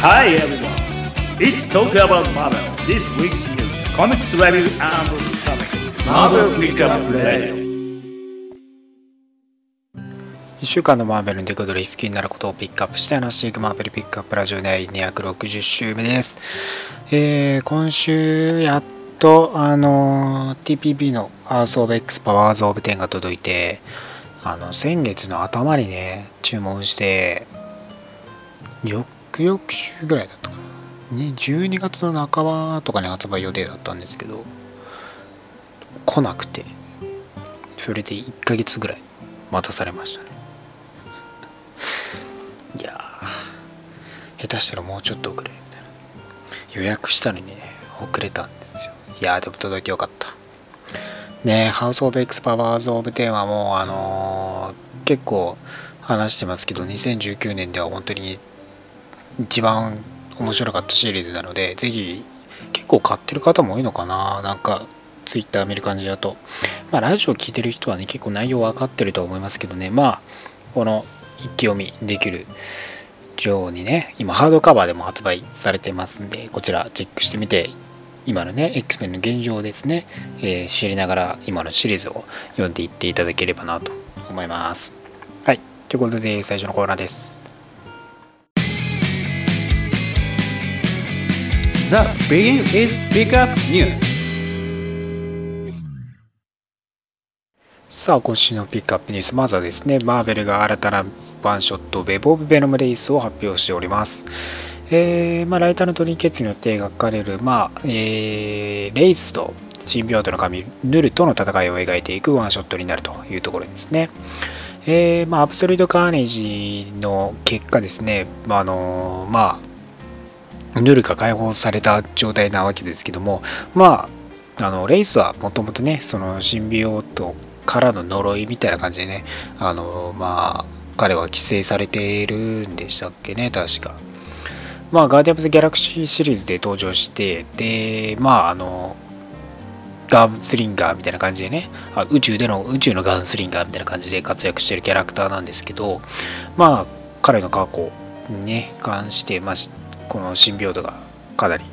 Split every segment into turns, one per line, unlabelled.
Hi everyone, let's talk about Marvel. This week's news, comics review and topics. Marvel Pickup Radio.
1週間のマーベルの出来事や気になることをピックアップして話していくマーベルピックアップラジオ第260週目です。えー、今週やっとあの TPB のハウス・オブ・エックス・パワーズ・オブ・10が届いてあの先月の頭にね注文して翌週ぐらいだったかな。12月の半ばとかに発売予定だったんですけど来なくて。それで1ヶ月ぐらい待たされましたね。いや下手したらもうちょっと遅れるみたいな。予約したのにね遅れたんですよ。いやーでも届いてよかった。ねハウス・オブ・エクス・パワーズ・オブ・テンはもうあのー結構話してますけど2019年では本当に一番面白かったシリーズなのでぜひ結構買ってる方も多いのかな。なんかツイッター見る感じだと。まあラジオ聞いてる人はね結構内容分かってると思いますけどね。まあこの一気読みできるようにね今ハードカバーでも発売されてますんでこちらチェックしてみて今のね X メンの現状をですね、えー知りながら今のシリーズを読んでいっていただければなと思います。はい。ということで最初のコーナーです。
The Begin is Pickup News.
さあ今週のピックアップニュースまずはですねマーベルが新たなワンショットウェブ・オブ・ベノム・レイスを発表しておりますえーまあ、ライターのトニー・ケツによって描かれる、まあえーレイスとシンビオートの神ヌルとの戦いを描いていくワンショットになるというところですね。えーまあ、アブソリュート・カーネージの結果ですね、まああのまあ、ヌルが解放された状態なわけですけども、まあ、あのレイスはもともとね、そのシンビオートからの呪いみたいな感じでね、あのまあ、彼は規制されているんでしたっけね、確か。まあ、ガーディアンズ・ギャラクシーシリーズで登場して、で、まあ、あの、ガンスリンガーみたいな感じでね、あ宇宙での、宇宙のガンスリンガーみたいな感じで活躍してるキャラクターなんですけど、まあ、彼の過去にね、関して、まあ、このシンビオートがかなり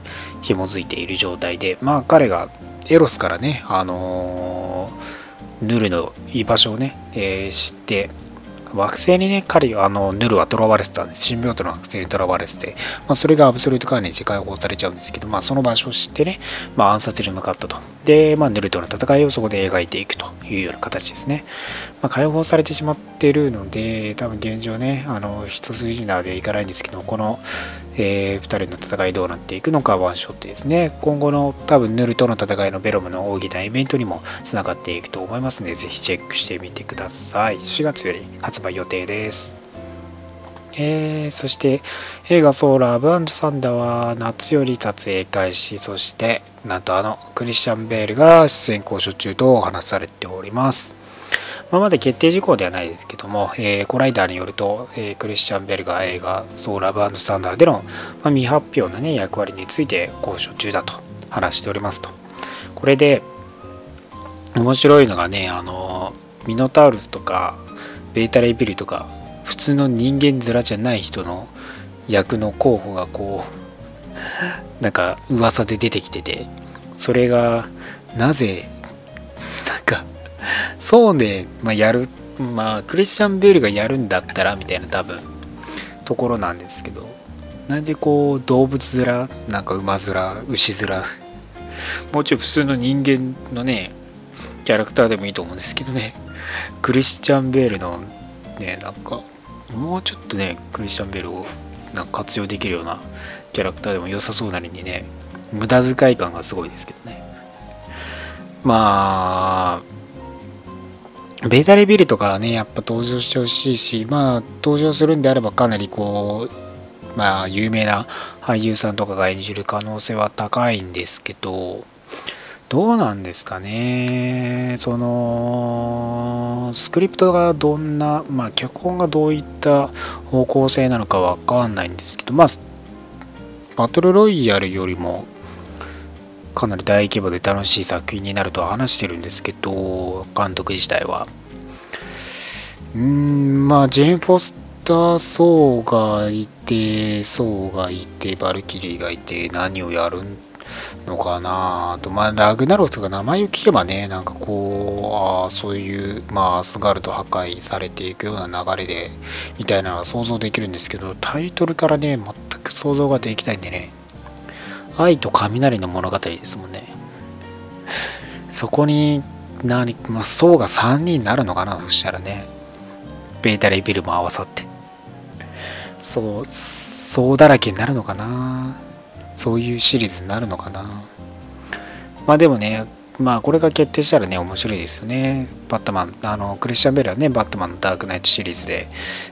紐づいている状態で、まあ、彼がエロスからね、あのーヌルの居場所をね、えー知って、惑星にね、彼あのヌルは囚われてたんです。シンビオートの惑星に囚われてて、まあ、それがアブソリュートカーネージ解放されちゃうんですけど、まあ、その場所を知ってね、まあ、暗殺に向かったと。で、まあ、ヌルとの戦いをそこで描いていくというような形ですね。まあ、解放されてしまってるので、多分現状ね、あの一筋縄でいかないんですけど、この、え2人の戦いどうなっていくのかワンショットですね。今後の多分ヌルとの戦いのベロムの大きなイベントにもつながっていくと思いますので、ぜひチェックしてみてください。4月より発売予定です。えーそして映画ソーラーブサンダーは夏より撮影開始、そしてなんとあのクリスチャン・ベールが出演交渉中と話されております。まあ、まだ決定事項ではないですけども、えーコライダーによると、えークリスチャン・ベルが映画ソーラーブサンダーでの、まあ、未発表の、ね、役割について交渉中だと話しておりますと。これで面白いのがね、あのミノタウルスとかベータレイビルとか普通の人間面じゃない人の役の候補がこうなんか噂で出てきててそれがなぜなんかそうね、まあ、やるまあクリスチャン・ベールがやるんだったらみたいな多分ところなんですけど。なんでこう動物面なんか馬面牛面もうちょい普通の人間のねキャラクターでもいいと思うんですけどね。クリスチャン・ベールのねなんかもうちょっとねクリスチャン・ベールをなんか活用できるようなキャラクターでも良さそうなりにね無駄遣い感がすごいですけどね。まあベータレビルとかはねやっぱ登場してほしいしまあ登場するんであればかなりこうまあ有名な俳優さんとかが演じる可能性は高いんですけどどうなんですかね。そのスクリプトがどんなまあ脚本がどういった方向性なのかわかんないんですけどまあバトルロイヤルよりもかなり大規模で楽しい作品になるとは話してるんですけど監督自体は。うんまあジェーン・フォスたソーがいて、ソーがいて、バルキリーがいて、何をやるのかなと、まあ、ラグナロクとか名前を聞けばね、なんかこう、あそういう、まあ、スガルド破壊されていくような流れで、みたいなのは想像できるんですけど、タイトルからね、全く想像ができないんでね、愛と雷の物語ですもんね。そこに、何、まあ、層が3人になるのかな、そしたらね。ベータレベルも合わさって。そう、そうだらけになるのかな。そういうシリーズになるのかな。まあでもね、まあこれが決定したらね、面白いですよね。バットマン、あの、クリスチャン・ベルはね、バットマンのダークナイトシリーズで、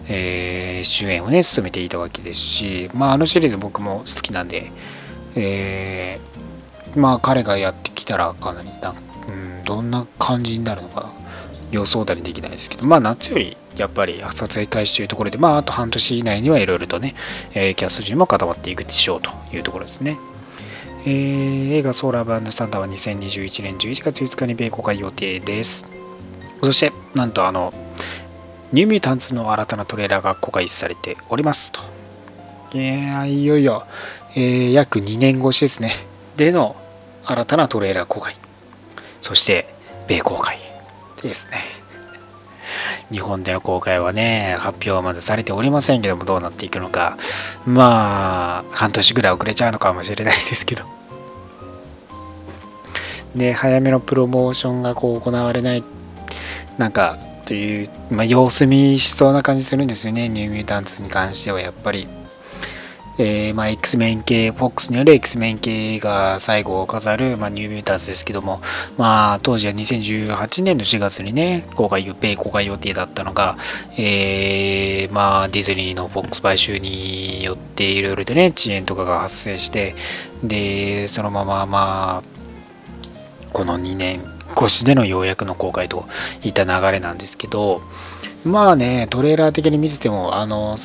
えー、主演をね、務めていたわけですし、まああのシリーズ僕も好きなんで、えー、まあ彼がやってきたらかなりな、うん、どんな感じになるのか予想だにできないですけど、まあ夏よりやっぱり撮影開始というところで、まああと半年以内にはいろいろとね、えー、キャスト陣も固まっていくでしょうというところですね。えー、映画ソーラーバンドサンダーは2021年11月5日に米公開予定です。そして、なんとあの、ニューミュータンツの新たなトレーラーが公開されておりますと。いやいよいよ、えー、約2年越しですね。での新たなトレーラー公開。そして、米公開ですね。日本での公開はね、発表はまだされておりませんけども、どうなっていくのか。まあ、半年ぐらい遅れちゃうのかもしれないですけど。で、早めのプロモーションがこう行われない、なんか、という、まあ、様子見しそうな感じするんですよね、ニューミュータンツに関してはやっぱり。えー、まあ、X メン系、FOX による X メン系が最後を飾る、まあ、ニューミュータンスですけども、まあ、当時は2018年の4月にね、公開、米公開予定だったのが、えー、まあ、ディズニーの FOX 買収によっていろいろとね、遅延とかが発生して、で、そのまま、まあ、この2年越しでのようやくの公開といった流れなんですけど、まあね、トレーラー的に見てても、あの、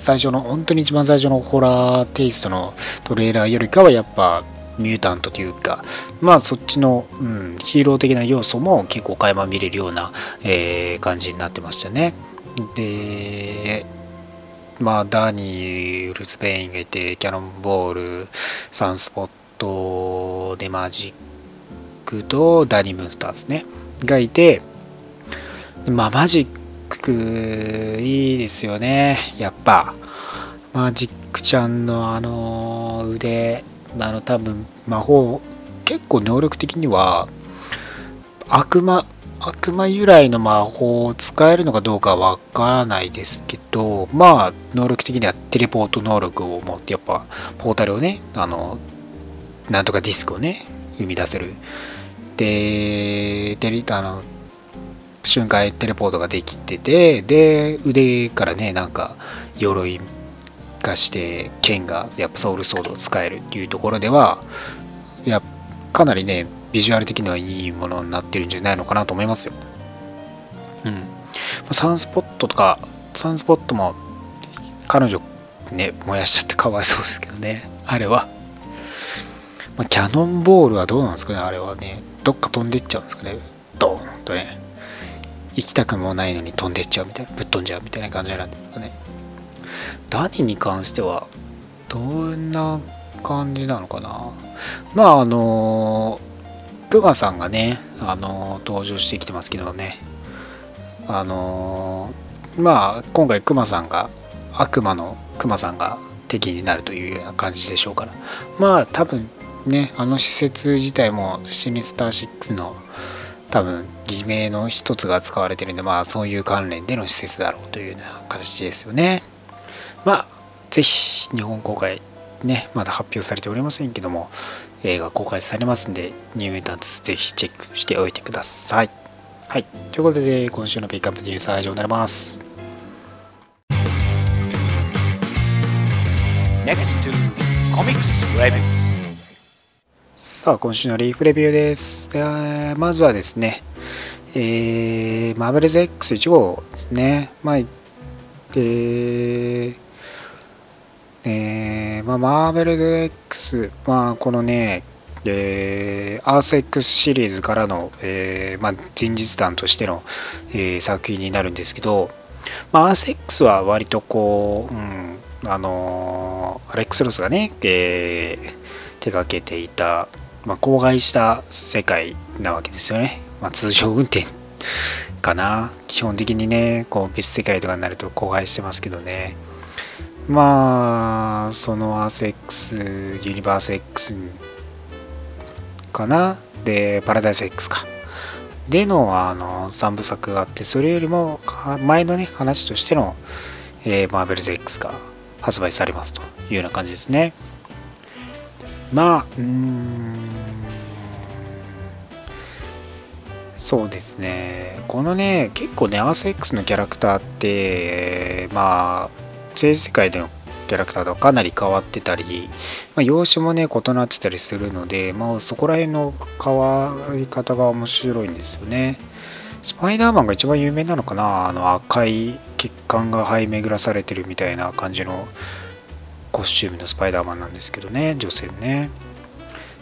最初の、本当に一番最初のホラーテイストのトレーラーよりかはやっぱミュータントというか、まあそっちの、うん、ヒーロー的な要素も結構垣間見れるような、えー、感じになってましたね。で、まあダニー・ウルスペインがいて、キャノンボール、サンスポットでマジックとダニー・ムースターズね、がいて、まあマジックいいですよね。やっぱ。マジックちゃんのあの腕あの多分魔法結構能力的には悪魔悪魔由来の魔法を使えるのかどうかわからないですけどまあ能力的にはテレポート能力を持ってやっぱポータルをねあのなんとかディスクをね生み出せる。でテレあの瞬間テレポートができててで腕からねなんか鎧化して剣がやっぱソウルソードを使えるっていうところではいやかなりねビジュアル的にはいいものになってるんじゃないのかなと思いますよ。うん。サンスポットとかサンスポットも彼女ね燃やしちゃってかわいそうですけどねあれは、まあ、キャノンボールはどうなんですかねあれはね。どっか飛んでっちゃうんですかね。ドーンとね。行きたくもないのに飛んでっちゃうみたいなぶっ飛んじゃうみたいな感じなんですかね。ダニに関してはどんな感じなのかな。まああのクマさんがねあの登場してきてますけどね。あのまあ今回クマさんが悪魔のクマさんが敵になるというような感じでしょうから。まあ多分ねあの施設自体もシミスター6の多分偽名の一つが使われてるんでまあそういう関連での施設だろうというような形ですよね。まあぜひ日本公開ねまだ発表されておりませんけども映画公開されますんでニューメタンツぜひチェックしておいてください。はい。ということで今週のピックアップニュースは以上になります。さあ、今週のリーフレビューです。でまずはですね、えー、マーベルズ X1 号ですね。まあ、えー、えー、まあ、マーベルズ X、まあ、このね、えー、アース X シリーズからの、えーまあ、前日談としての、えー、作品になるんですけど、まあ、アーセックスは割とこう、うん、あのアレックス・ロスがね、えー、手掛けていた、まあ、荒廃した世界なわけですよね。まあ、通常運転かな。基本的にね、こう別世界とかになると荒廃してますけどね。まあ、そのアーセックス、ユニバース X かな。で、パラダイス X か。でのあの3部作があって、それよりも前のね、話としての、えー、マーベルズ X が発売されますというような感じですね。まあ、うーん、そうですね。このね、結構ね、アース X のキャラクターって、まあ、性世界でのキャラクターとかなり変わってたり、まあ、容姿もね、異なってたりするので、まあ、そこら辺の変わり方が面白いんですよね。スパイダーマンが一番有名なのかな？あの赤い血管が張り巡らされてるみたいな感じのコスチュームのスパイダーマンなんですけどね、女性ね。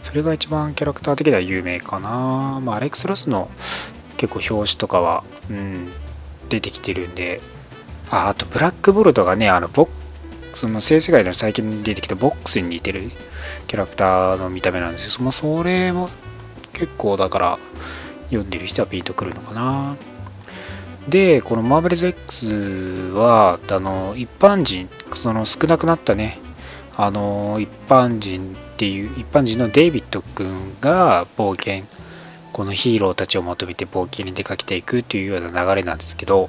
それが一番キャラクター的には有名かな。まあ、アレックス・ロスの結構表紙とかは、うん、出てきてるんで、あ、あとブラックボルトがね、あのボその性世界の最近出てきたボックスに似てるキャラクターの見た目なんですよ。まあ、それも結構だから、読んでる人はピンとくるのかな。で、このマーベルズ X は、あの、一般人、その少なくなったね、あの、一般人っていう、一般人のデイビッド君が冒険、このヒーローたちを求めて冒険に出かけていくというような流れなんですけど、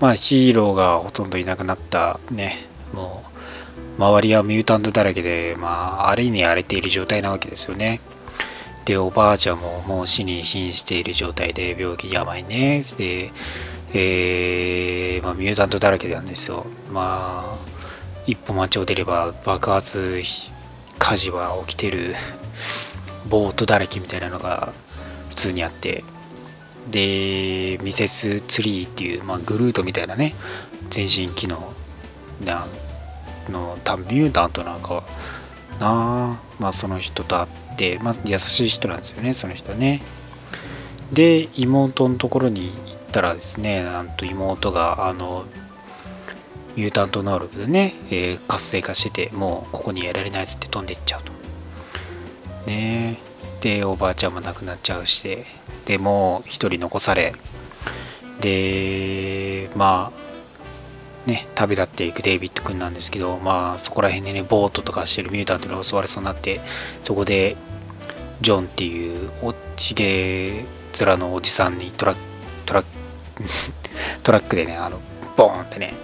まあヒーローがほとんどいなくなったね、もう、周りはミュータントだらけで、まあ、あれに荒れている状態なわけですよね。で、おばあちゃんももう死に瀕している状態で、病気、病ね。で、えー、まあ、ミュータントだらけなんですよ。まあ、一歩街を出れば爆発、火事は起きてる、ボートだらけみたいなのが普通にあって、で、ミセスツリーっていう、まあ、グルートみたいなね、全身機能なの、多分ミュータントなんかは。なまあその人と会って、まあ、優しい人なんですよねその人ね。で妹のところに行ったらですねなんと妹があのミュータント能力でね、えー、活性化しててもうここにやられないっつって飛んでいっちゃうと。ね。でおばあちゃんも亡くなっちゃうしでもう一人残されでまあね、旅立っていくデイビッド君なんですけど、まあ、そこら辺でね、ボートとかしてるミュータントに襲われそうになって、そこで、ジョンっていう、おひげ面のおじさんにトラトラトラックでね、あの、ボーンってね、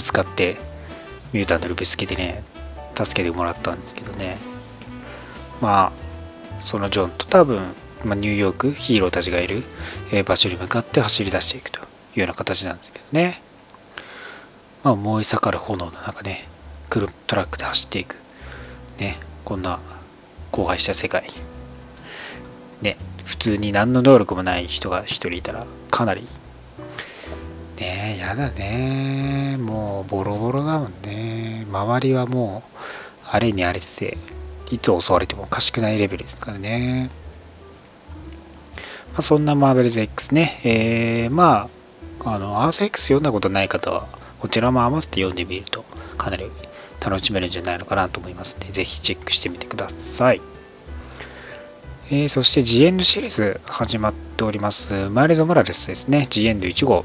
ぶつかって、ミュータントにぶつけてね、助けてもらったんですけどね。まあ、そのジョンと多分、まあ、ニューヨーク、ヒーローたちがいる、場所に向かって走り出していくというような形なんですけどね。まあ、燃え盛る炎の中ね、トラックで走っていく。ね、こんな荒廃した世界。ね、普通に何の能力もない人が一人いたら、かなり、ねやだねもうボロボロだもんね。周りはもう、あれにあれていつ襲われてもおかしくないレベルですからね。まあ、そんなマーベルズ X ね、えー、まあ、あの、アース X 読んだことない方は、こちらも合わせて読んでみるとかなり楽しめるんじゃないのかなと思いますので、ぜひチェックしてみてください。えー、そして G エンドシリーズ始まっております。マイルズ・モラレスですね。G エンド1号。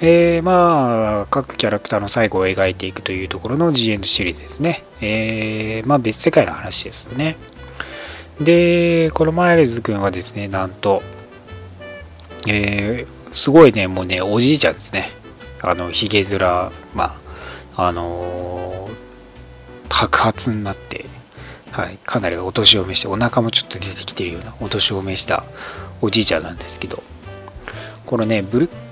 えー、まあ、各キャラクターの最後を描いていくというところの G エンドシリーズですね。えー、まあ別世界の話ですよね。で、このマイルズ君はですね、なんと、えー、すごいね、もうね、おじいちゃんですね。あの、ひげ面、まあ、あのー、白髪になって、はい、かなりお年を召して、お腹もちょっと出てきてるようなお年を召したおじいちゃんなんですけど、このね、ブルッ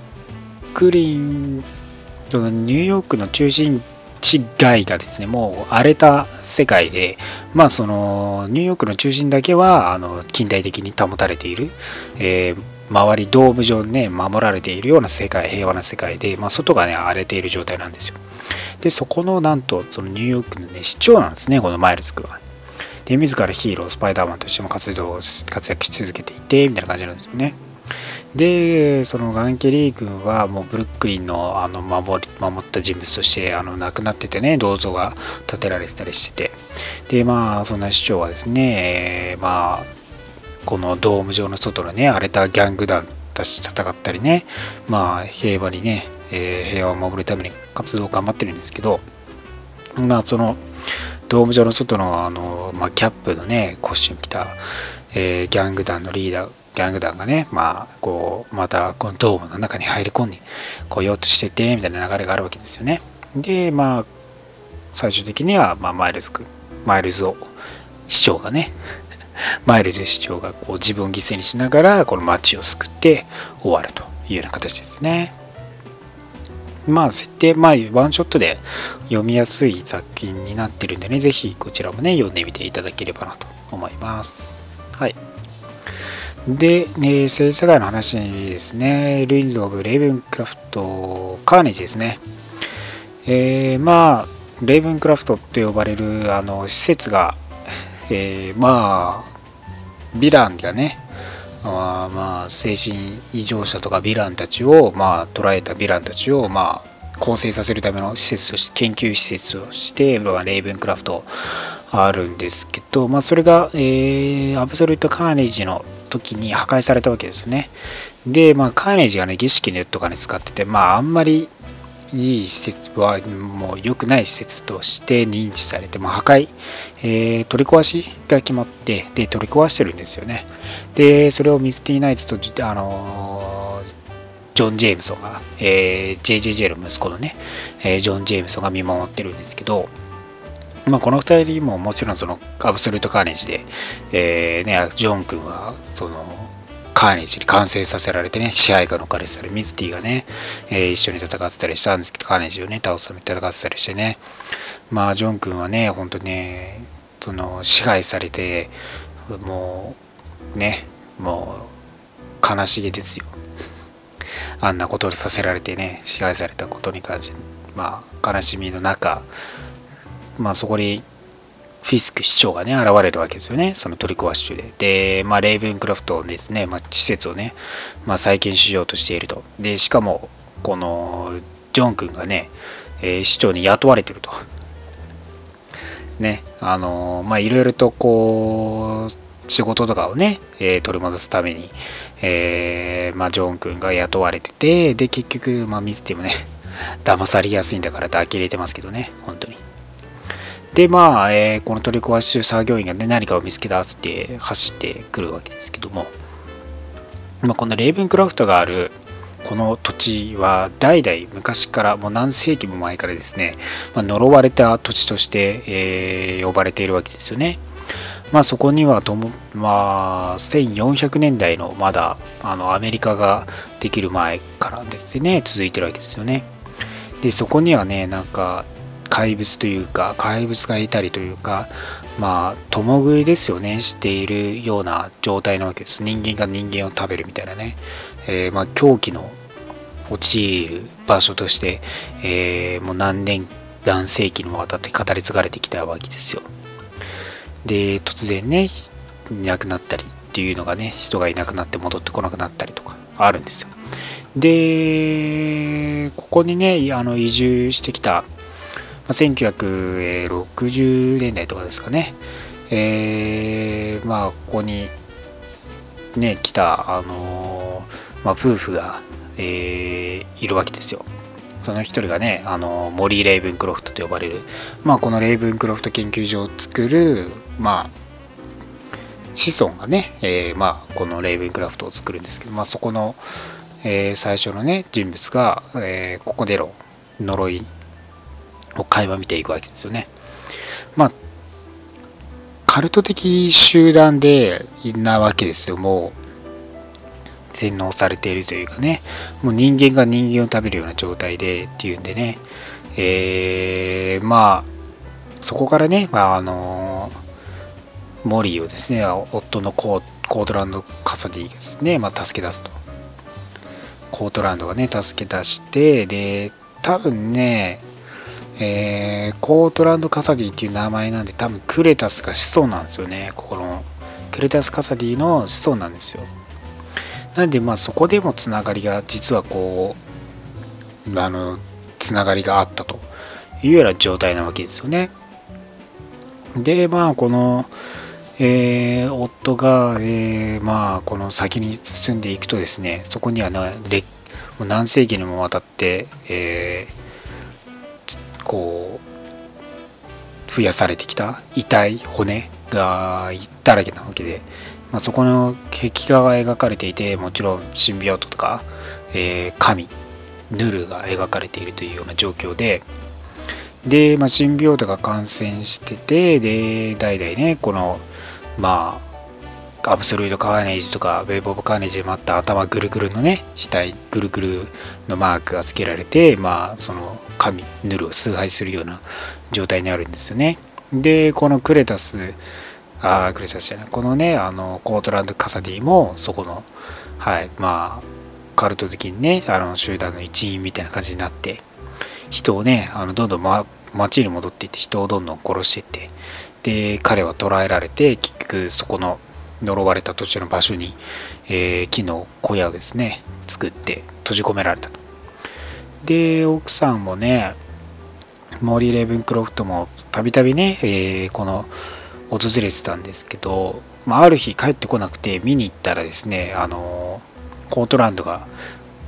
クリン、ニューヨークの中心地外がですね、もう荒れた世界で、まあその、ニューヨークの中心だけは、あの、近代的に保たれている、えー周りドーム上にね、守られているような世界、平和な世界で、まあ、外がね、荒れている状態なんですよ。で、そこの、なんと、そのニューヨークのね、市長なんですね、このマイルズ君は。で、自らヒーロー、スパイダーマンとしても活動、活躍し続けていて、みたいな感じなんですよね。でそのガンケリー君はもうブルックリンのあの守り守った人物としてあの亡くなっててね銅像が建てられてたりしてて。でまあそんな市長はですね、えー、まあこのドーム上の外のね荒れたギャング団たちと戦ったりねまあ平和にね、えー、平和を守るために活動を頑張ってるんですけどまあそのドーム上の外のあの、まあ、キャップのねコスチューム着た、えー、ギャング団のリーダーギャング団がね、まあ、こう、また、このドームの中に入り込んでこようとしてて、みたいな流れがあるわけですよね。で、まあ、最終的には、まあ、マイルズ君、マイルズを、市長がね、マイルズ市長がこう自分を犠牲にしながら、この街を救って終わるというような形ですね。まあ、設定、まあ、ワンショットで読みやすい作品になってるんでね、ぜひこちらもね、読んでみていただければなと思います。はい。で、ね、世界の話ですね。ルインズ・オブ・レイブンクラフト・カーネジですね。えー、まあ、レイブンクラフトと呼ばれるあの施設が、えー、まあ、ヴィランがね、あまあ、精神異常者とかヴィランたちを、まあ、捉えたヴィランたちを、まあ、構成させるための施設として、研究施設として、まあ、レイブンクラフトあるんですけど、まあ、それが、えー、アブソルト・カーネージの時に破壊されたわけですよね。で、まあ、カーネージがね、儀式ネットかね、使ってて、まあ、あんまりいい施設は、もう良くない施設として認知されて、も破壊、えー、取り壊しが決まって、で、取り壊してるんですよね。で、それをミスティナイツと、あのジョン・ジェームソンが、えー、JJJ の息子のね、え、ジョン・ジェームソンが見守ってるんですけど、まあ、この2人ももちろんそのアブソルトカーネージで、えーね、ジョン君はそのカーネージに完成させられてね、支配下の彼氏たり、ミズティがね、えー、一緒に戦ってたりしたんですけど、カーネージをね、倒すために戦ってたりしてね、まあ、ジョン君はね、本当ね、その支配されて、もう、ね、もう、悲しげですよ。あんなことをさせられてね、支配されたことに関して、まあ、悲しみの中、まあ、そこにフィスク市長がね、現れるわけですよね。その取り壊し中で。で、まあ、レイブンクラフトですね、まあ、施設をね、まあ、再建しようとしていると。で、しかも、この、ジョン君がね、えー、市長に雇われてると。ね、あのまあ、いろいろとこう、仕事とかをね、えー、取り戻すために、えー、まあ、ジョン君が雇われてて、で、結局、まあ、ミスティもね、騙されやすいんだからって呆れてますけどね、本当に。で、まあ、えー、この取り壊し中作業員がね、何かを見つけ出して走ってくるわけですけども、まあ、このレイブンクラフトがあるこの土地は代々昔からもう何世紀も前からですね、まあ、呪われた土地として、えー、呼ばれているわけですよね。まあそこにはとも、まあ、1400年代のまだあのアメリカができる前からですね、続いてるわけですよね。で、そこにはね、なんか怪物というか怪物がいたりというかまあ共食いですよね。しているような状態なわけです。人間が人間を食べるみたいなね、えー、まあ狂気の陥る場所として、えー、もう何年何世紀にもわたって語り継がれてきたわけですよ。で突然ねいなくなったりっていうのがね人がいなくなって戻ってこなくなったりとかあるんですよ。でここにねあの移住してきた1960年代とかですかね、えー、まあ、ここにね、来た、あのー、まあ、夫婦が、えー、いるわけですよ。その一人がね、あのモリー・レイブンクロフトと呼ばれる、まあ、このレイブンクロフト研究所を作る、まあ、子孫がね、えー、まあ、このレイブンクラフトを作るんですけど、まあ、そこの、えー、最初のね、人物が、えー、ここでの呪いを垣間見ていくわけですよね。まあ、カルト的集団でいなわけですよ。もう、洗脳されているというかね、もう人間が人間を食べるような状態でっていうんでね、えー、まあ、そこからね、まあ、あのモリーをですね、夫のコートランド・カサディがですね、まあ、助け出すと。コートランドがね、助け出して、で、多分ね、えー、コートランド・カサディっていう名前なんで多分クレタスが子孫なんですよね。ここの。クレタス・カサディの子孫なんですよ。なんでまあそこでもつながりが実はこうあのつながりがあったというような状態なわけですよね。でまあこの、えー、夫が、えー、まあこの先に進んでいくとですねそこには、ね、何世紀にもわたって、えー、こう増やされてきた遺体骨がだらけなわけで、まあ、そこの壁画が描かれていてもちろんシンビオートとか、えー、神ヌルが描かれているというような状況でで、まあ、シンビオートが感染しててで代々ねこのまあアブソルイドカーネージとかウェーブ・オブ・カーネージでもあった頭ぐるぐるのね死体ぐるぐるのマークが付けられてまあその神ヌルを崇拝するような状態にあるんですよね。でこのクレタスあクレタスじゃないこのねあのコートランド・カサディもそこのはいまあカルト的にねあの集団の一員みたいな感じになって人をねあのどんどん、ま、街に戻っていって人をどんどん殺していってで彼は捕らえられて結局そこの呪われた土地の場所に、えー、木の小屋をですね作って閉じ込められたと。で奥さんもねモーリー・レイブンクロフトもたびたびね、えー、この訪れてたんですけど、まあ、ある日帰ってこなくて見に行ったらですねあのコートランドが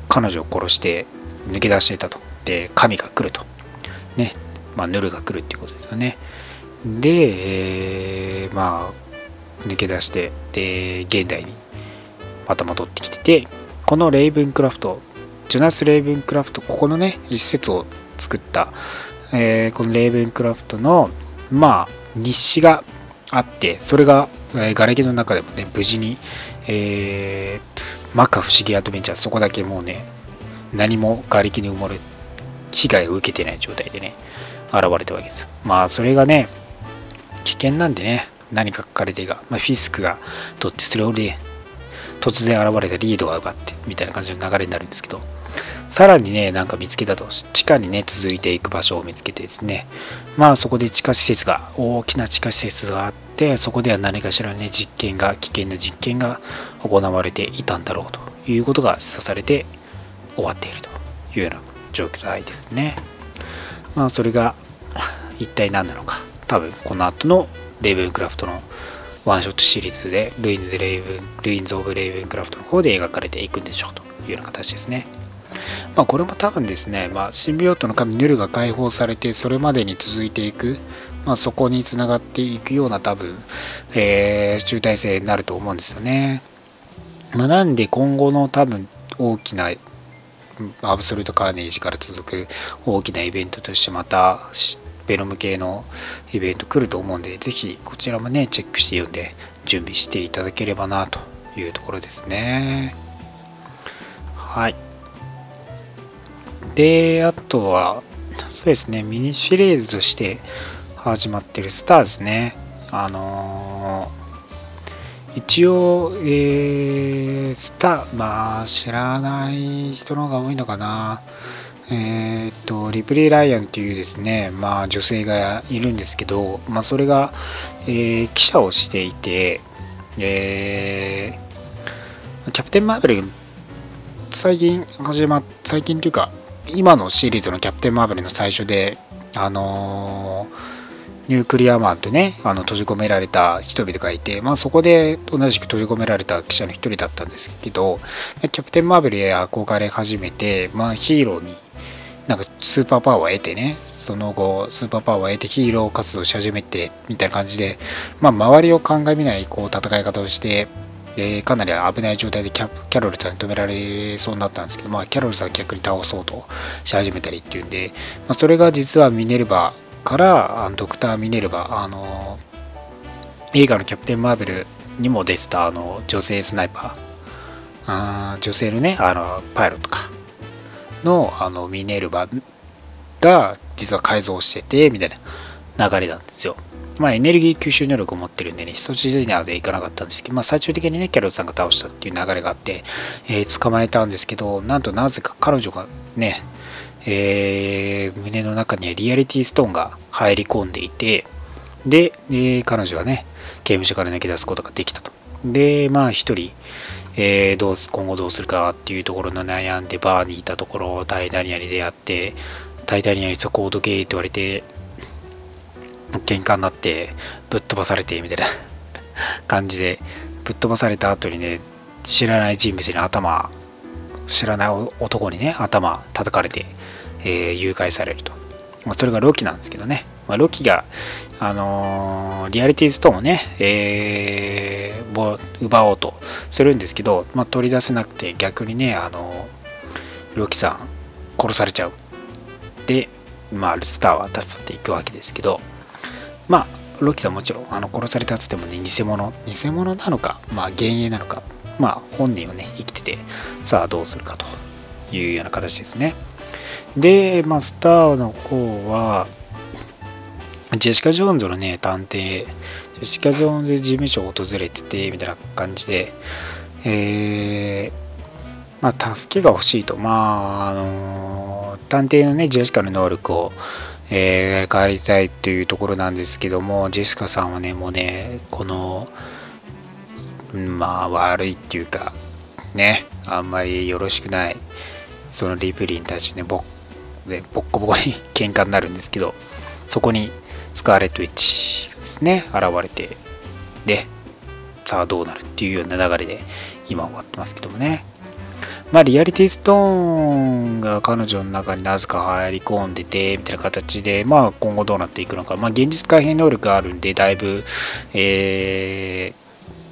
彼女を殺して抜け出していたと。で神が来ると。ねまあヌルが来るっていうことですよね。で、えー、まあ抜け出してで現代にまた戻ってきててこのレイブンクラフトジョナス・レイブンクラフトここのね一節を作った、えー、このレイブンクラフトのまあ日誌があってそれが、えー、瓦礫の中でもね無事に、えー、マッカ不思議アドベンチャーそこだけもうね何も瓦礫に埋もれ被害を受けてない状態でね現れたわけですよ。まあそれがね危険なんでね何か書かれてが、まあ、フィスクが取ってそれをで突然現れたリードが奪ってみたいな感じの流れになるんですけどさらにねなんか見つけたと地下にね続いていく場所を見つけてですねまあそこで地下施設が大きな地下施設があってそこでは何かしらね実験が危険な実験が行われていたんだろうということが示唆されて終わっているというような状態ですね。まあそれが一体何なのか多分この後のレイブンクラフトのワンショットシリーズでルインズ・レイブン、ルインズ・オブ・レイブンクラフトの方で描かれていくんでしょうというような形ですね。まあ、これも多分ですね、まあ、シンビオートの神ヌルが解放されてそれまでに続いていく、まあ、そこにつながっていくような多分、えー、集大成になると思うんですよね。まあ、なんで今後の多分大きなアブソリュート・カーネージから続く大きなイベントとしてまたベノム系のイベント来ると思うんで、ぜひこちらもね、チェックして読んで準備していただければなというところですね。はい。で、あとは、そうですね、ミニシリーズとして始まってるスターですね。あのー、一応、えー、スター、まあ、知らない人の方が多いのかな。え、っとリプレイ・ライアンというですね、まあ、女性がいるんですけど、まあ、それが、えー、記者をしていて、えー、キャプテン・マーベル最近始まっ最近というか今のシリーズのキャプテン・マーベルの最初であのニュークリアマンとねあの閉じ込められた人々がいて、まあ、そこで同じく閉じ込められた記者の一人だったんですけどキャプテン・マーベルへ憧れ始めて、まあ、ヒーローになんかスーパーパワーを得てねその後スーパーパワーを得てヒーロー活動し始めてみたいな感じで、まあ、周りを鑑みないこう戦い方をして、え、かなり危ない状態でキャキャロルさんに止められそうになったんですけど、まあ、キャロルさん逆に倒そうとし始めたりっていうんで、まあ、それが実はミネルヴァからあのドクター・ミネルヴァあの映画のキャプテン・マーベルにも出てたあの女性スナイパーあ女性のねあのパイロットかのあのミネルヴァが実は改造しててみたいな流れなんですよ。まあエネルギー吸収能力を持ってるんでね、一筋縄でいかなかったんですけど、まあ最終的にね、キャロルさんが倒したっていう流れがあって、えー、捕まえたんですけど、なんとなぜか彼女がね、えー、胸の中にはリアリティストーンが入り込んでいて、で、えー、彼女はね、刑務所から抜け出すことができたと。で、まあ一人、えー、どうす今後どうするかっていうところの悩んでバーにいたところタイタニアに出会ってタイタニアにそこをどけって言われて喧嘩になってぶっ飛ばされてみたいな 感じでぶっ飛ばされた後にね知らない人物に頭知らない男にね頭叩かれて、えー、誘拐されると、まあ、それがロキなんですけどね、まあ、ロキがあのー、リアリティストーンをね、えー、奪おうとするんですけど、まあ、取り出せなくて逆にね、あのー、ロキさん殺されちゃう。で、まあ、スターは立つっていくわけですけどまあロキさんもちろんあの殺されたっつってもね偽物偽物なのかまあ幻影なのかまあ本人をね生きててさあどうするかというような形ですね。で、まあ、スターの方はジェシカ・ジョーンズのね探偵。ジェシカ・ジョーンズ事務所を訪れててみたいな感じで。えー、まあ助けが欲しいと。まああの探偵のねジェシカの能力をえー、帰りたいっていうところなんですけどもジェシカさんはねもうねこのまあ悪いっていうかねあんまりよろしくないそのリプリンたちねボでボッコボコに 喧嘩になるんですけどそこにスカーレット・ウィッチですね現れてでさあどうなるっていうような流れで今終わってますけどもねまあ、リアリティストーンが彼女の中になぜか入り込んでて、みたいな形で、まあ、今後どうなっていくのか。まあ、現実改変能力があるんで、だいぶ、え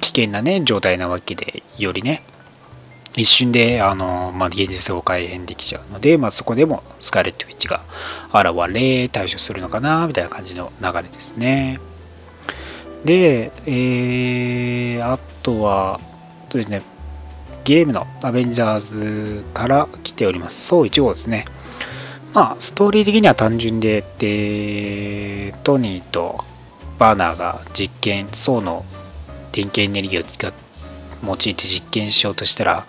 ー、危険なね、状態なわけで、よりね、一瞬で、あの、まあ、現実を改変できちゃうので、まあ、そこでもスカーレット・ウィッチが現れ、対処するのかな、みたいな感じの流れですね。で、えー、あとは、そうですね、ゲームのアベンジャーズから来ております。そう1号ですね。まあ、ストーリー的には単純で、で、トニーとバーナーが実験、層の電気エネルギーを使って用いて実験しようとしたら、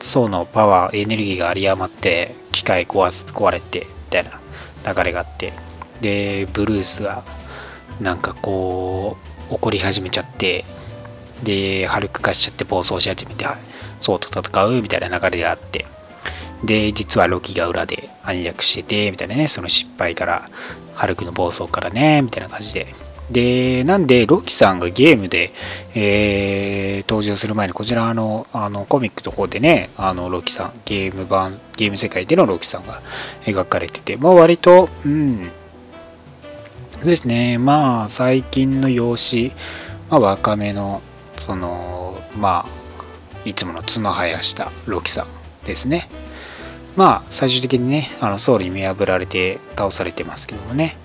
層のパワー、エネルギーが有り余って、機械壊す壊れて、みたいな流れがあって、で、ブルースが、なんかこう、怒り始めちゃって、で、ハルク化しちゃって暴走し始めて、そうと戦うみたいな流れであって、で、実はロキが裏で暗躍してて、みたいなね、その失敗から、ハルクの暴走からね、みたいな感じで。で、なんで、ロキさんがゲームで、えー、登場する前に、こちらの、あの、コミックの方でね、あの、ロキさん、ゲーム版、ゲーム世界でのロキさんが描かれてて、まあ、割と、うん、そうですね、まあ、最近の容姿、まあ、若めの、その、まあ、いつもの角生やしたロキさんですね。まあ、最終的にね、あのソウルに見破られて倒されてますけどもね。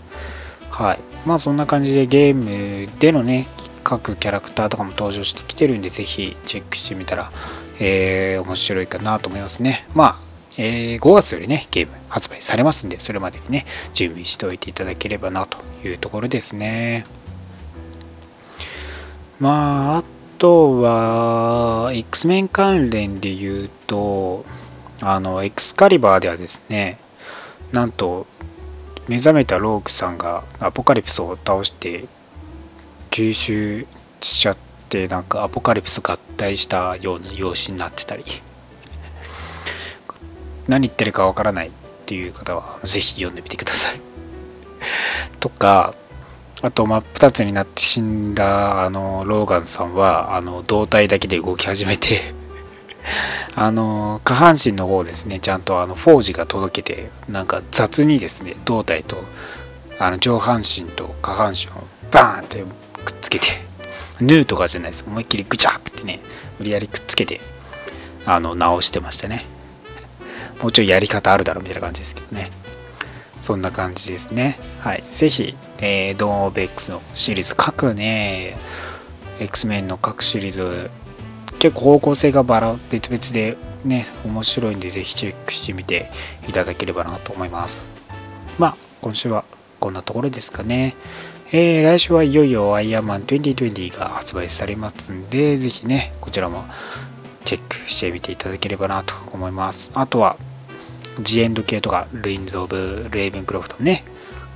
はい。まあ、そんな感じでゲームでのね、各キャラクターとかも登場してきてるんで、ぜひチェックしてみたら、えー、面白いかなと思いますね。まあ、えー、5月よりね、ゲーム発売されますんで、それまでにね、準備しておいていただければなというところですね。まあ、あとは、X メン関連で言うと、あの、エクスカリバーではですね、なんと、目覚めたロークさんがアポカリプスを倒して吸収しちゃって、なんかアポカリプス合体したような様子になってたり、何言ってるかわからないっていう方は、ぜひ読んでみてください。とか、あと真っ二つになって死んだあのローガンさんはあの胴体だけで動き始めてあの下半身の方ですねちゃんとあのフォージが届けてなんか雑にですね胴体とあの上半身と下半身をバーンってくっつけてヌーとかじゃないです思いっきりぐちゃってね無理やりくっつけてあの直してましたねもうちょいやり方あるだろうみたいな感じですけどねそんな感じですね。はい。ぜひ、えー、ドーン・オブ X のシリーズ、各ね、X メンの各シリーズ、結構方向性がバラ、別々でね、面白いんで、ぜひチェックしてみていただければなと思います。まあ、今週はこんなところですかね。えー、来週はいよいよアイアンマン2020が発売されますんで、ぜひね、こちらもチェックしてみていただければなと思います。あとは、ジエンド系とか、ルインズ・オブ・レイブンクロフトもね、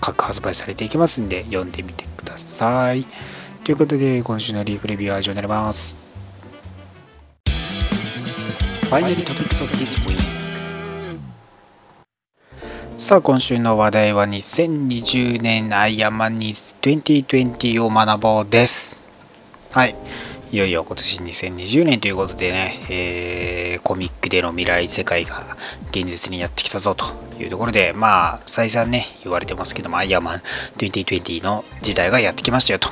各発売されていきますんで、読んでみてください。ということで、今週のリーフレビューは以上になります。Final Topics of this week さあ今週の話題は2020年アイアンマンニー2020を学ぼうです。はい。いよいよ今年2020年ということでね、えー、コミックでの未来世界が現実にやってきたぞというところで、まあ、再三ね、言われてますけども、アイアンマン2020の時代がやってきましたよと。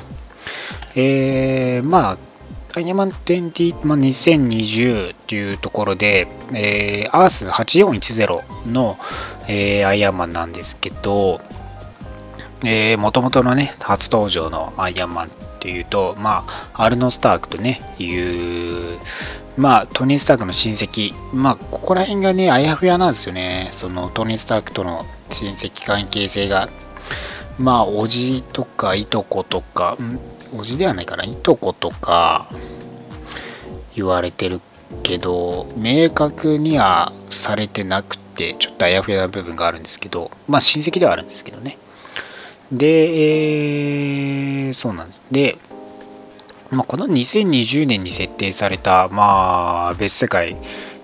えー、まあ、アイアンマン20、まあ、2020というところで、えー、アース8410の、えー、アイアンマンなんですけど、えー、元々のね、初登場のアイアンマンっていうと、まあ、アルノ・スタークとね、いう、まあ、トニー・スタークの親戚、まあ、ここら辺がね、あやふやなんですよね。そのトニー・スタークとの親戚関係性が、まあ、おじとかいとことか、おじではないかな、いとことか言われてるけど、明確にはされてなくて、ちょっとあやふやな部分があるんですけど、まあ、親戚ではあるんですけどね。で、えー、そうなんです。で、まあ、この2020年に設定された、まあ、別世界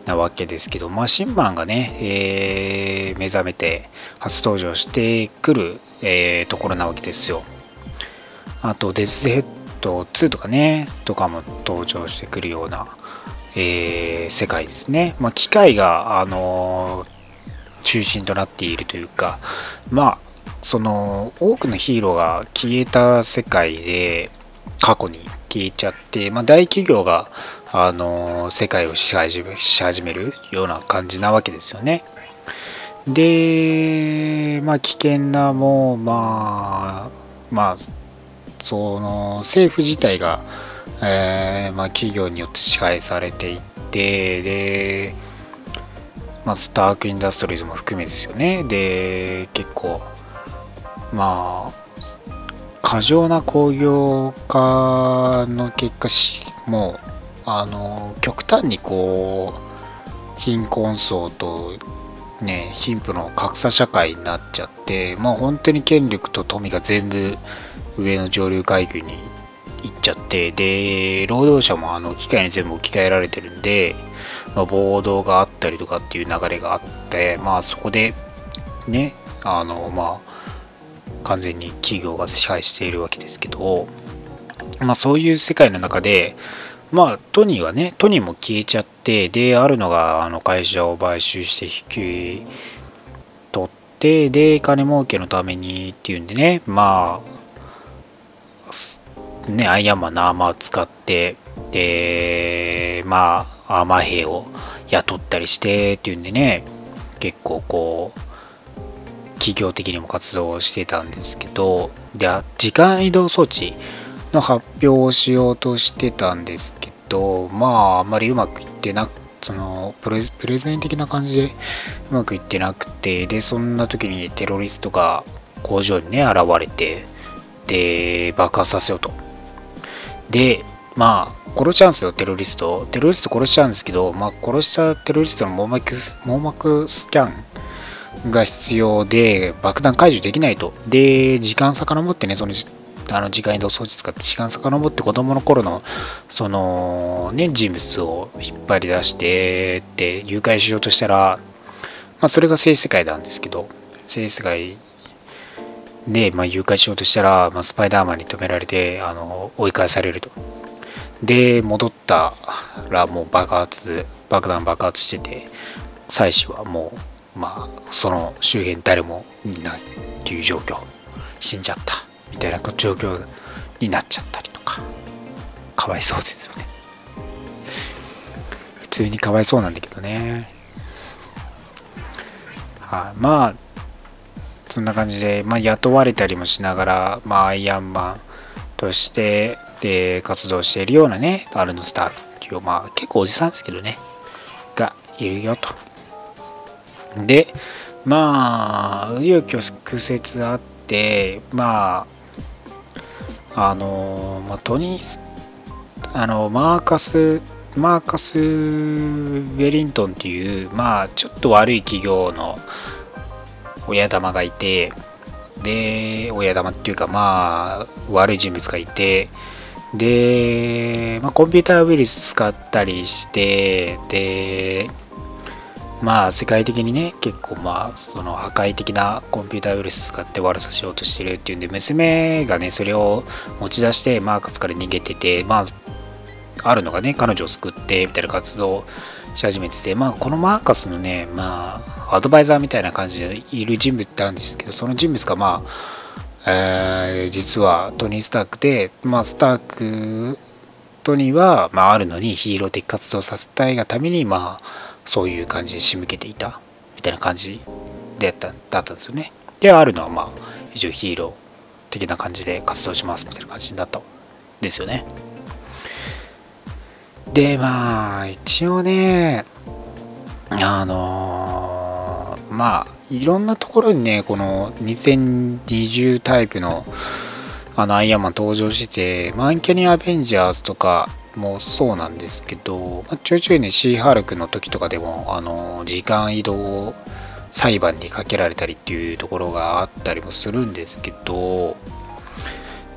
なわけですけど、マシンマンがね、えー、目覚めて初登場してくる、えー、ところなわけですよ。あと、デスヘッド2とかね、とかも登場してくるような、えー、世界ですね。まあ、機械が、あのー、中心となっているというか、まあ、その多くのヒーローが消えた世界で過去に消えちゃって、まあ、大企業があの世界を支配し始めるような感じなわけですよね。で、まあ、危険なもうまあまあその政府自体が、えー、まあ、企業によって支配されていってで、まあ、スターク・インダストリーズも含めですよね。で結構まあ過剰な工業化の結果しもうあの極端にこう貧困層とね貧富の格差社会になっちゃってもう本当に権力と富が全部上の上流階級に行っちゃってで労働者もあの機械に全部置き換えられてるんで、まあ、暴動があったりとかっていう流れがあってまあそこでねあのまあ完全に企業が支配しているわけですけど、まあそういう世界の中で、まあトニーはね、トニーも消えちゃって、で、あるのがあの会社を買収して引き取って、で、金儲けのためにっていうんでね、まあ、ね、アイアンマンのアーマーを使って、で、まあ、アーマー兵を雇ったりしてっていうんでね、結構こう、企業的にも活動してたんですけど、で、時間移動装置の発表をしようとしてたんですけど、まあ、あんまりうまくいってなくそのプレプレゼン的な感じでうまくいってなくて、で、そんな時にテロリストが工場にね、現れて、で、爆発させようと。で、まあ、殺しちゃうんですよ、テロリスト。テロリスト殺しちゃうんですけど、まあ、殺したテロリストの網膜網膜スキャンが必要で、爆弾解除できないと。で、時間遡ってね、そのあの時間移動装置使って時間遡って子供の頃のそのね人物を引っ張り出してって誘拐しようとしたら、まあ、それが性世界なんですけど性世界で、まあ、誘拐しようとしたら、まあ、スパイダーマンに止められてあの追い返されると。で戻ったらもう爆発爆弾爆発してて妻子はもうまあ、その周辺誰もいないっていう状況。死んじゃったみたいな状況になっちゃったりとか。かわいそうですよね。普通にかわいそうなんだけどね。はい、まあそんな感じで、まあ、雇われたりもしながら、まあ、アイアンマンとしてで活動しているようなねアルノスターっていう、まあ、結構おじさんですけどねがいるよと。で、まあ、紆余曲折あって、まあ、あの、まあ、トニー、あの、マーカス、マーカス・ウェリントンっていう、まあ、ちょっと悪い企業の親玉がいて、で、親玉っていうか、まあ、悪い人物がいて、で、まあ、コンピューターウイルス使ったりしてでまあ世界的にね結構まあその破壊的なコンピューターウイルス使って悪さしようとしてるっていうんで娘がねそれを持ち出してマーカスから逃げててまああるのがね彼女を救ってみたいな活動し始めててまあこのマーカスのねまあアドバイザーみたいな感じでいる人物ってあるんですけどその人物がまあ、えー、実はトニー・スタークでまあスタークトニーは、まあ、あるのにヒーロー的活動させたいがためにまあそういう感じで仕向けていたみたいな感じでだったんですよね。であるのはまあ一応ヒーロー的な感じで活動しますみたいな感じになったんですよね。でまあ一応ねあのー、まあいろんなところにねこの2020タイプのあのアイアンマン登場しててマンキャニアベンジャーズとかもそうなんですけど、まあ、ちょいちょいねシーハルクの時とかでもあの時間移動裁判にかけられたりっていうところがあったりもするんですけど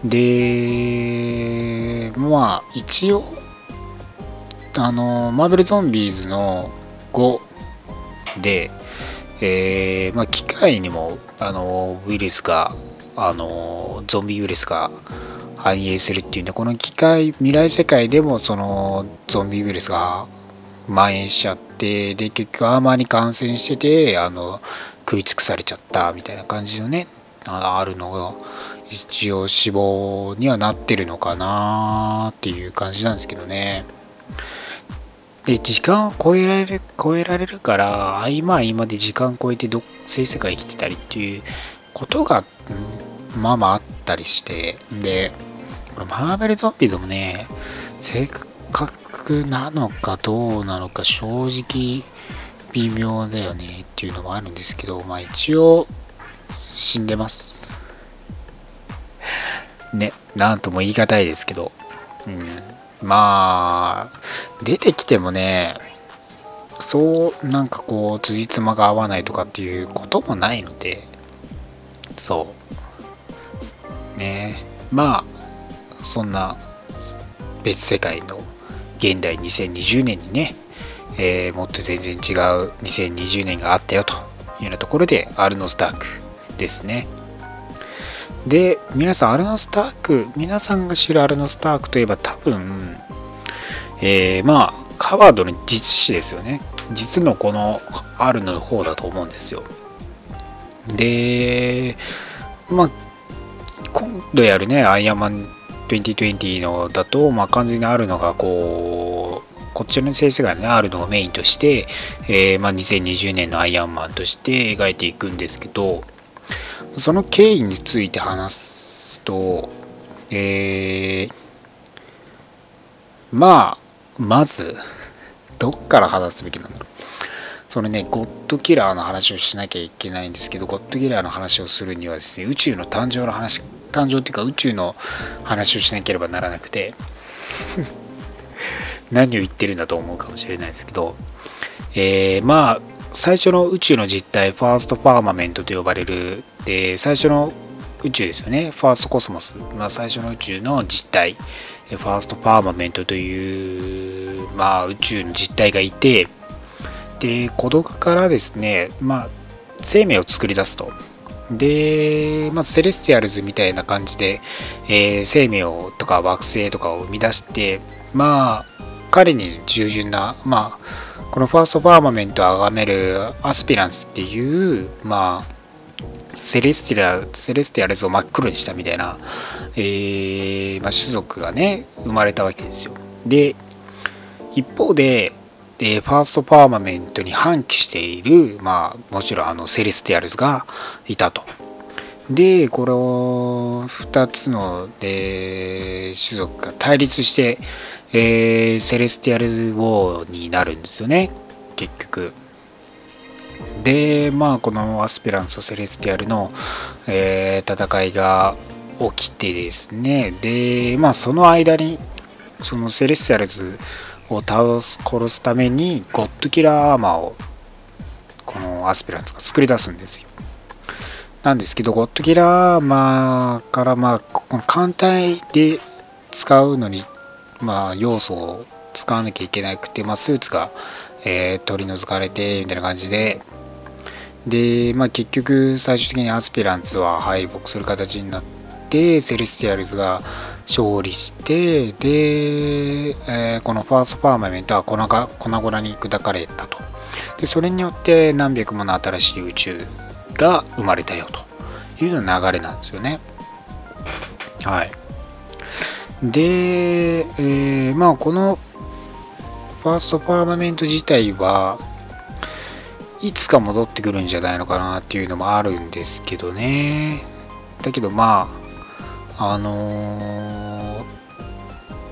でまあ一応あのマーベルゾンビーズの5で、えー、まあ、機械にもあのウイルスがあのゾンビウイルスが反映するっていうんでこの機械未来世界でもそのゾンビウイルスが蔓延しちゃってで結局アーマーに感染しててあの食い尽くされちゃったみたいな感じのねあるのが一応死亡にはなってるのかなっていう感じなんですけどね。で時間を超えられる超えられるから合間合間で時間超えてど性世界生きてたりっていうことがまあまああったりしてでこれマーベルゾンビーズもね、正確なのかどうなのか正直微妙だよねっていうのもあるんですけど、まあ一応死んでます。ね、なんとも言い難いですけど、うん、まあ、出てきてもね、そうなんかこう辻褄が合わないとかっていうこともないので。そう。ね。まあそんな別世界の現代2020年にね、えー、もっと全然違う2020年があったよというようなところでアルノスタークですね。で、皆さん、アルノスターク、皆さんが知るアルノスタークといえば多分、えー、まあ、カワードの実史ですよね。実のこのアルの方だと思うんですよ。で、まあ、今度やるね、アイアンマン2020のだと、まあ、完全にあるのがこうこっちの先生がねあるのをメインとして、えー、まあ、2020年のアイアンマンとして描いていくんですけどその経緯について話すと、えー、まあまずどっから話すべきなんだろう。そのね、ゴッドキラーの話をしなきゃいけないんですけど、ゴッドキラーの話をするにはですね、宇宙の誕生の話誕生っていうか宇宙の話をしなければならなくて 何を言ってるんだと思うかもしれないですけど、えー、まあ最初の宇宙の実態ファーストパーマメントと呼ばれるで最初の宇宙ですよね。ファーストコスモス、まあ、最初の宇宙の実態。ファーストパーマメントという、まあ、宇宙の実態がいて。で孤独からですね、まあ、生命を作り出すと。で、まずセレスティアルズみたいな感じで、えー、生命をとか惑星とかを生み出して、まあ、彼に従順な、まあ、このファーストファーマメントを崇めるアスピランツっていう、まあ、セレスティアセレスティアルズを真っ黒にしたみたいな、えーまあ、種族がね、生まれたわけですよ。で、一方で、で、ファーストファーマメントに反旗している、まあ、もちろんあのセレスティアルズがいたと。で、この2つの、で種族が対立して、えー、セレスティアルズ・ウォーになるんですよね、結局。で、まあ、このアスピランツとセレスティアルの、えー、戦いが起きてですね、で、まあ、その間に、そのセレスティアルズを倒す殺すためにゴッドキラーアーマーをこのアスピランツが作り出すんですよ。なんですけどゴッドキラーアーマーからまあこの艦隊で使うのに、まあ、要素を使わなきゃいけなくて、まあ、スーツが、えー、取り除かれてみたいな感じで。で、まあ、結局最終的にアスピランツは敗北する形になってセレスティアルズが勝利してで、えー、このファーストファーマメントは粉が粉々に砕かれたと。でそれによって何百もの新しい宇宙が生まれたよというような流れなんですよね。はい。で、えー、まあこのファーストファーマメント自体はいつか戻ってくるんじゃないのかなっていうのもあるんですけどね。だけどまああのー、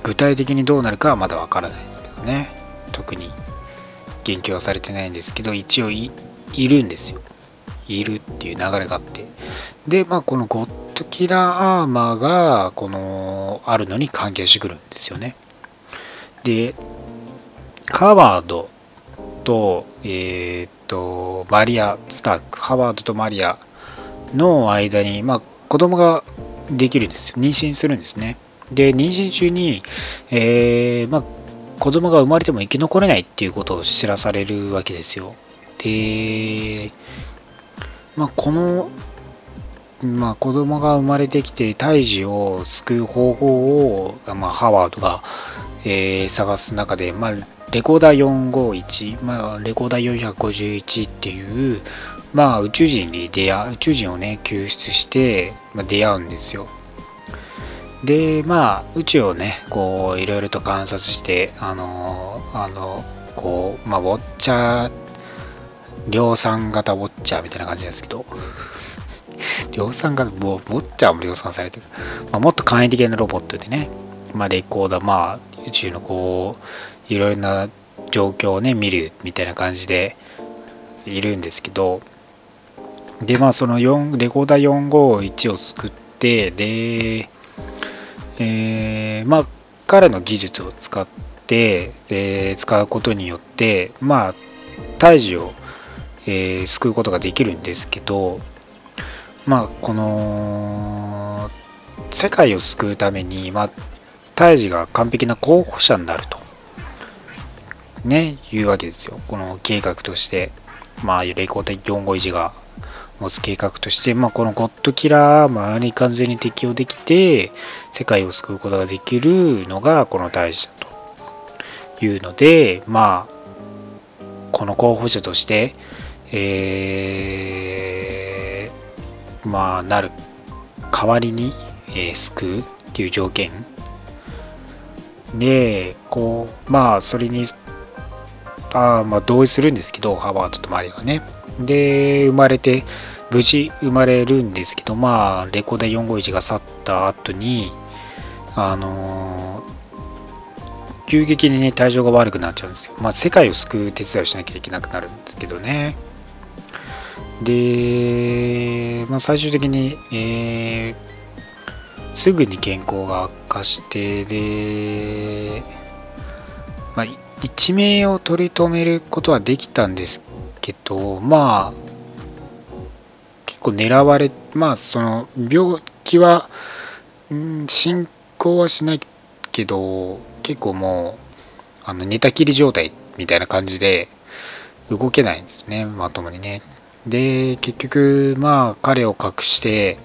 具体的にどうなるかはまだわからないですけどね。特に言及はされてないんですけど一応いるんですよ。いるっていう流れがあって。でまあこのゴッドキラーアーマーがこのあるのに関係してくるんですよね。でハワードとえー、っとマリア・スターク。ハワードとマリアの間にまあ子供ができるんですよ。妊娠するんですね。で妊娠中に、えーまあ、子供が生まれても生き残れないっていうことを知らされるわけですよ。でまあ、この、まあ、子供が生まれてきて胎児を救う方法を、まあ、ハワードが、えー、探す中で、まあ、レコーダー451、まあ、レコーダー451っていう、まあ、宇宙人に出会う宇宙人をね救出して、まあ、出会うんですよ。でまあ宇宙をねこういろいろと観察してあのあのこうまあウォッチャー量産型ウォッチャーみたいな感じですけど、量産型、もうウォッチャも量産されてる。まあ、もっと簡易的なロボットでね、まあ、レコーダー、まあ、宇宙のこう、いろいろな状況をね、見るみたいな感じでいるんですけど、で、まあ、その4レコーダー451を作って、で、えー、まあ、彼の技術を使って、で使うことによって、まあ、胎児をえー、救うことができるんですけどまあこの世界を救うために、まあ、胎児が完璧な候補者になると。ねいうわけですよ。この計画として。まあレコーダー451が持つ計画として、まあ、このゴッドキラーマーに完全に適用できて世界を救うことができるのがこの大事だと。いうのでまあこの候補者としてえー、まあなる代わりに、えー、救うっていう条件でこうまあそれにあまあ同意するんですけどハワードとマリがねで生まれて無事生まれるんですけどまあレコーダー451が去った後にあのー急激にね、体調が悪くなっちゃうんですよ。まあ、世界を救う手伝いをしなきゃいけなくなるんですけどね。で、まあ、最終的に、えー、すぐに健康が悪化してで、まあ、一命を取り留めることはできたんですけどまあ結構狙われまあその病気は、うん、進行はしないけど結構もうあの寝たきり状態みたいな感じで動けないんですねまともにね。で結局まあ彼を隠して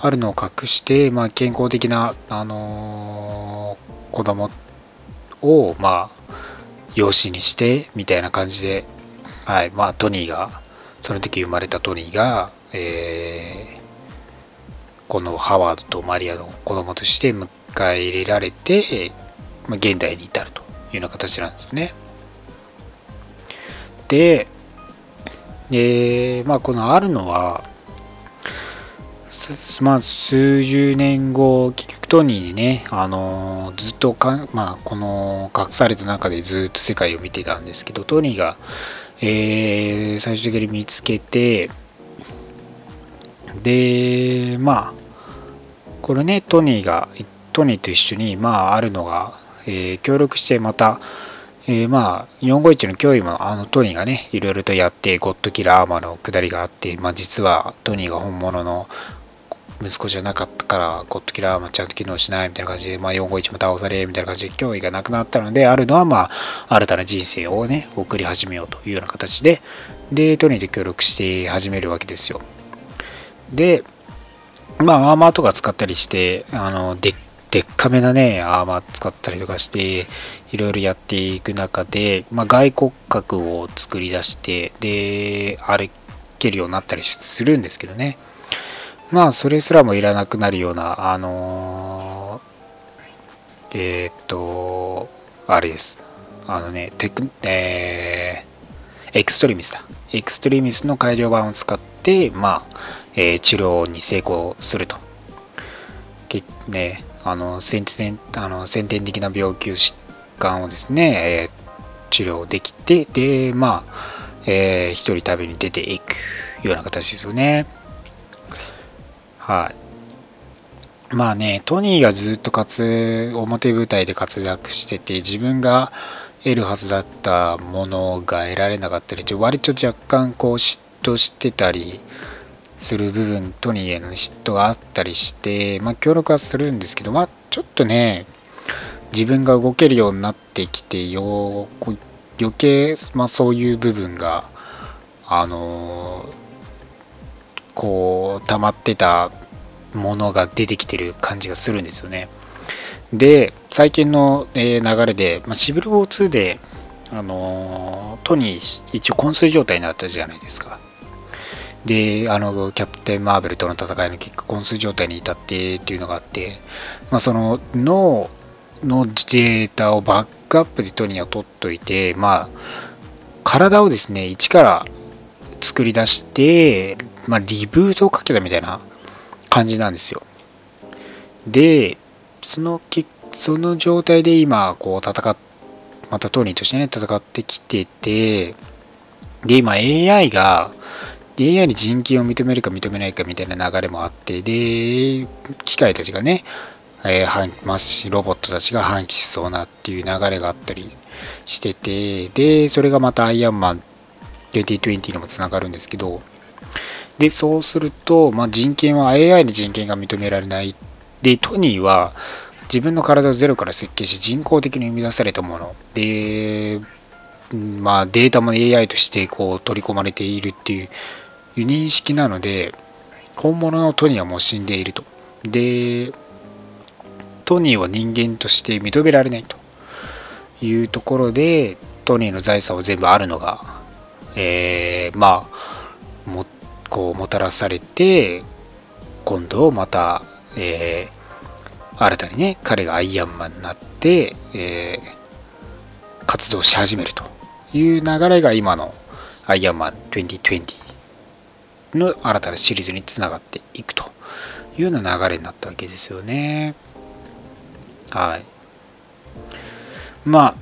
あるのを隠して、まあ、健康的な、あのー、子供をまあ養子にしてみたいな感じで、はいまあ、トニーがその時生まれたトニーが、えー、このハワードとマリアの子供として迎え入れられて、まあ、現代に至るというような形なんですよね。で、で、まあ、このあるのは、まあ、数十年後、結局トニーにね、あのずっとか、まあ、この隠された中でずっと世界を見てたんですけど、トニーが、えー、最終的に見つけて、で、まあ、これね、トニーが、トニーと一緒に、まあ、あるのが、えー、協力してまた、えー、まあ451の脅威もあのトニーがねいろいろとやってゴッドキラーアーマーの下りがあって、まあ、実はトニーが本物の息子じゃなかったからゴッドキラーはちゃんと機能しないみたいな感じで、まあ、451も倒されみたいな感じで脅威がなくなったのであるのはまあ新たな人生をね送り始めようというような形ででトニーと協力して始めるわけですよ。でまあアーマーとか使ったりしてあのででっかめなねアーマー使ったりとかしていろいろやっていく中で、まあ、外骨格を作り出してで歩けるようになったりするんですけどね。まあそれすらもいらなくなるようなあのー、えー、っとあれです。あのねテクえー、エクストリミスだ。エクストリミスの改良版を使ってまあ、えー、治療に成功すると。ねあの先天あの先天的な病気疾患をですね、えー、治療できてでまあ、えー、一人旅に出ていくような形ですよね。はい。まあねトニーがずっと活表舞台で活躍してて自分が得るはずだったものが得られなかったり割と若干こう嫉妬してたりする部分トニーへの嫉妬があったりして、まあ、協力はするんですけど、まあ、ちょっとね自分が動けるようになってきてよ余計、まあ、そういう部分があのこう溜まってたものが出てきてる感じがするんですよね。で最近の、え流れで、まあ、シビルウォー2で、あのトニー一応昏睡状態になったじゃないですか。で、あの、キャプテン・マーベルとの戦いの結果、昏睡状態に至ってっていうのがあって、まあ、その脳のデータをバックアップでトニーは取っといて、まあ、体をですね、一から作り出して、まあ、リブートをかけたみたいな感じなんですよ。で、そのその状態で今、こう、戦っ、またトニーとしてね、戦ってきてて、で、今 AI が、AI に人権を認めるか認めないかみたいな流れもあって、で、機械たちがね、えー、ロボットたちが反帰しそうなっていう流れがあったりしてて、で、それがまたアイアンマン2020にもつながるんですけど、で、そうすると、まあ、人権は AI に人権が認められない。で、トニーは自分の体をゼロから設計し人工的に生み出されたもの。で、まあ、データも AI としてこう取り込まれているっていういう認識なので本物のトニーはもう死んでいると。でトニーは人間として認められないと。いうところでトニーの財産を全部あるのが、えー、まあもこうもたらされて今度また、えー、新たにね彼がアイアンマンになって、えー、活動し始めるという流れが今のアイアンマン2020の新たなシリーズにつながっていくというような流れになったわけですよね。はい。ま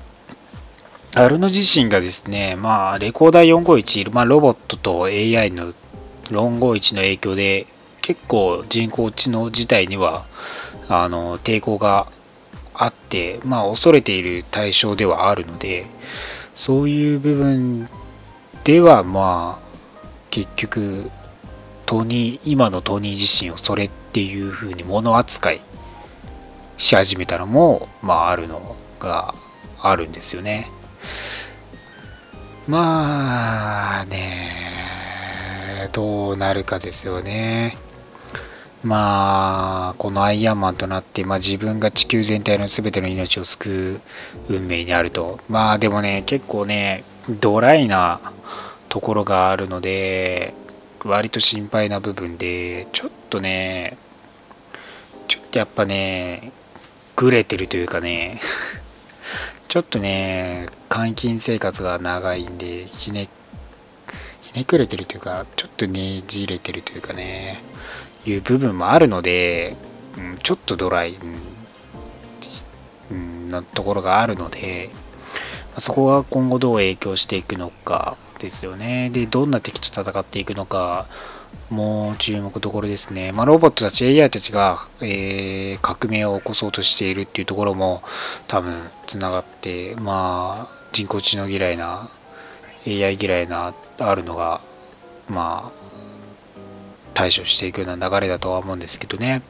あ、アルノ自身がですね、まあ、レコーダー451、まあ、ロボットと AI の451の影響で、結構人工知能自体には、あの、抵抗があって、まあ、恐れている対象ではあるので、そういう部分では、まあ、結局トニー今のトニー自身をそれっていう風に物扱いし始めたのもまああるのがあるんですよね。まあねどうなるかですよね。まあこのアイアンマンとなって、まあ、自分が地球全体の全ての命を救う運命にあると。まあでもね結構ねドライなところがあるので割と心配な部分でちょっとねちょっとやっぱねグレてるというかね ちょっとね監禁生活が長いんでひねひねくれてるというかちょっとねじれてるというかねいう部分もあるので、うん、ちょっとドライ、うん、なところがあるのでそこが今後どう影響していくのかですよね。で、どんな敵と戦っていくのか、もう注目どころですね。まあ、ロボットたち、AI たちが、えー、革命を起こそうとしているっていうところも多分つながって、まあ、人工知能嫌いな、AI 嫌いな、あるのが、まあ、対処していくような流れだとは思うんですけどね。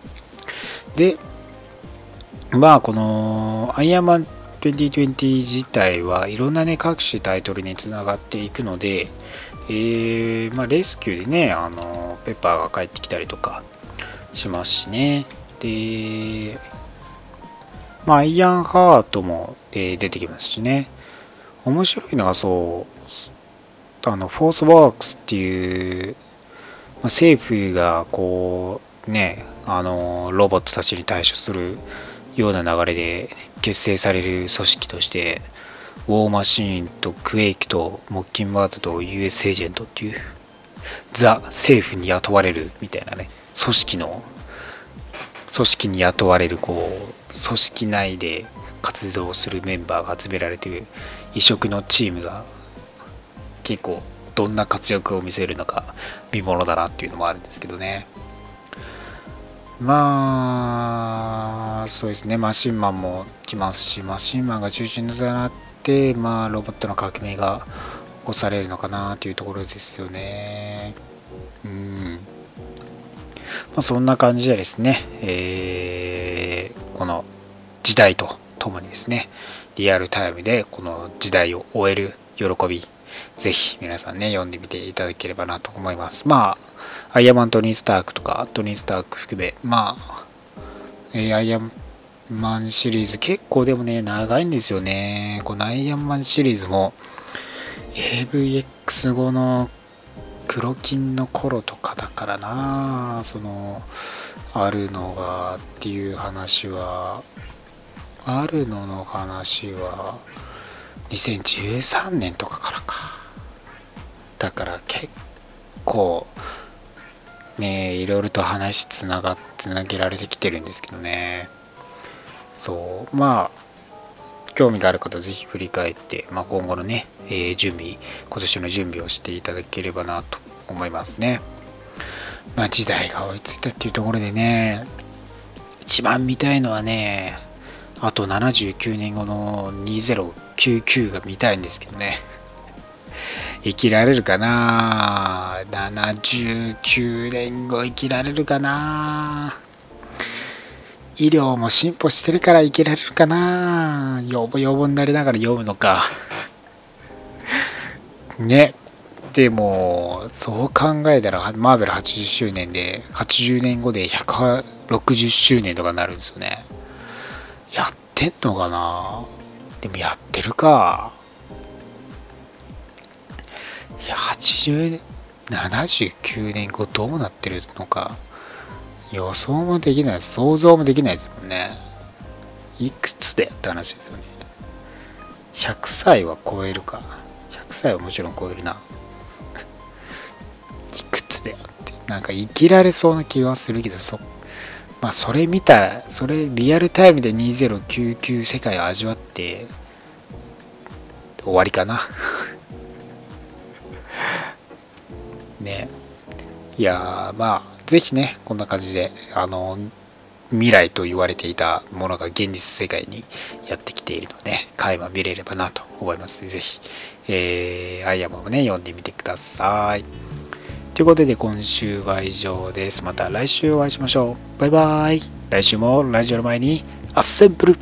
で、まあ、このアイアンマン2020自体はいろんなね、各種タイトルにつながっていくので、えー、まあ、レスキューでね、あの、ペッパーが帰ってきたりとかしますしね。で、まあ、アイアンハートも、えー、出てきますしね。面白いのがそう、あの、フォースワークスっていう、まあ、政府がこう、ね、あの、ロボットたちに対処するような流れで結成される組織として、ウォーマシーンとクエイクとモッキンバードと US エージェントっていうザ政府に雇われるみたいなね組織の組織に雇われるこう組織内で活動するメンバーが集められている異色のチームが結構どんな活躍を見せるのか見ものだなっていうのもあるんですけどね。まあそうですね。マシンマンも来ますしマシンマンが中心となってまあロボットの革命が起こされるのかなというところですよね。うん。まあ、そんな感じでですね、えー、この時代とともにですね、リアルタイムでこの時代を終える喜び、ぜひ皆さんね、読んでみていただければなと思います。まあ、アイアマントニー・スタークとか、トニー・スターク含め、まあ、えー、アイアンマンシリーズ結構でもね、長いんですよね。このアイアンマンシリーズも、AVX 後の黒金の頃とかだからなそのあるのがっていう話はあるのの話は2013年とかからかだから結構ねいろいろと話つながつなげられてきてるんですけどね。そう。まあ興味がある方ぜひ振り返って、まあ、今後のね、えー、準備今年の準備をしていただければなと思いますね。まあ時代が追いついたっていうところでね一番見たいのはねあと79年後の2099が見たいんですけどね。生きられるかな？79年後生きられるかな？医療も進歩してるから生きられるかな？要望要望になりながら読むのか。ね。でもそう考えたらマーベル80周年で80年後で160周年とかになるんですよね。やってんのかな？でもやってるか。いや80 79年後どうなってるのか。予想もできない。想像もできないですもんね。いくつでって話ですよね。100歳は超えるか。100歳はもちろん超えるな。いくつでって。なんか生きられそうな気がするけどそまあそれ見たらそれリアルタイムで2099世界を味わって終わりかな。ねいやまあぜひね、こんな感じで、あの、未来と言われていたものが現実世界にやってきているので、垣間見れればなと思いますので、ぜひ、えー、アイアマもね、読んでみてください。ということで、今週は以上です。また来週お会いしましょう。バイバーイ。来週もラジオの前に、アッセンブル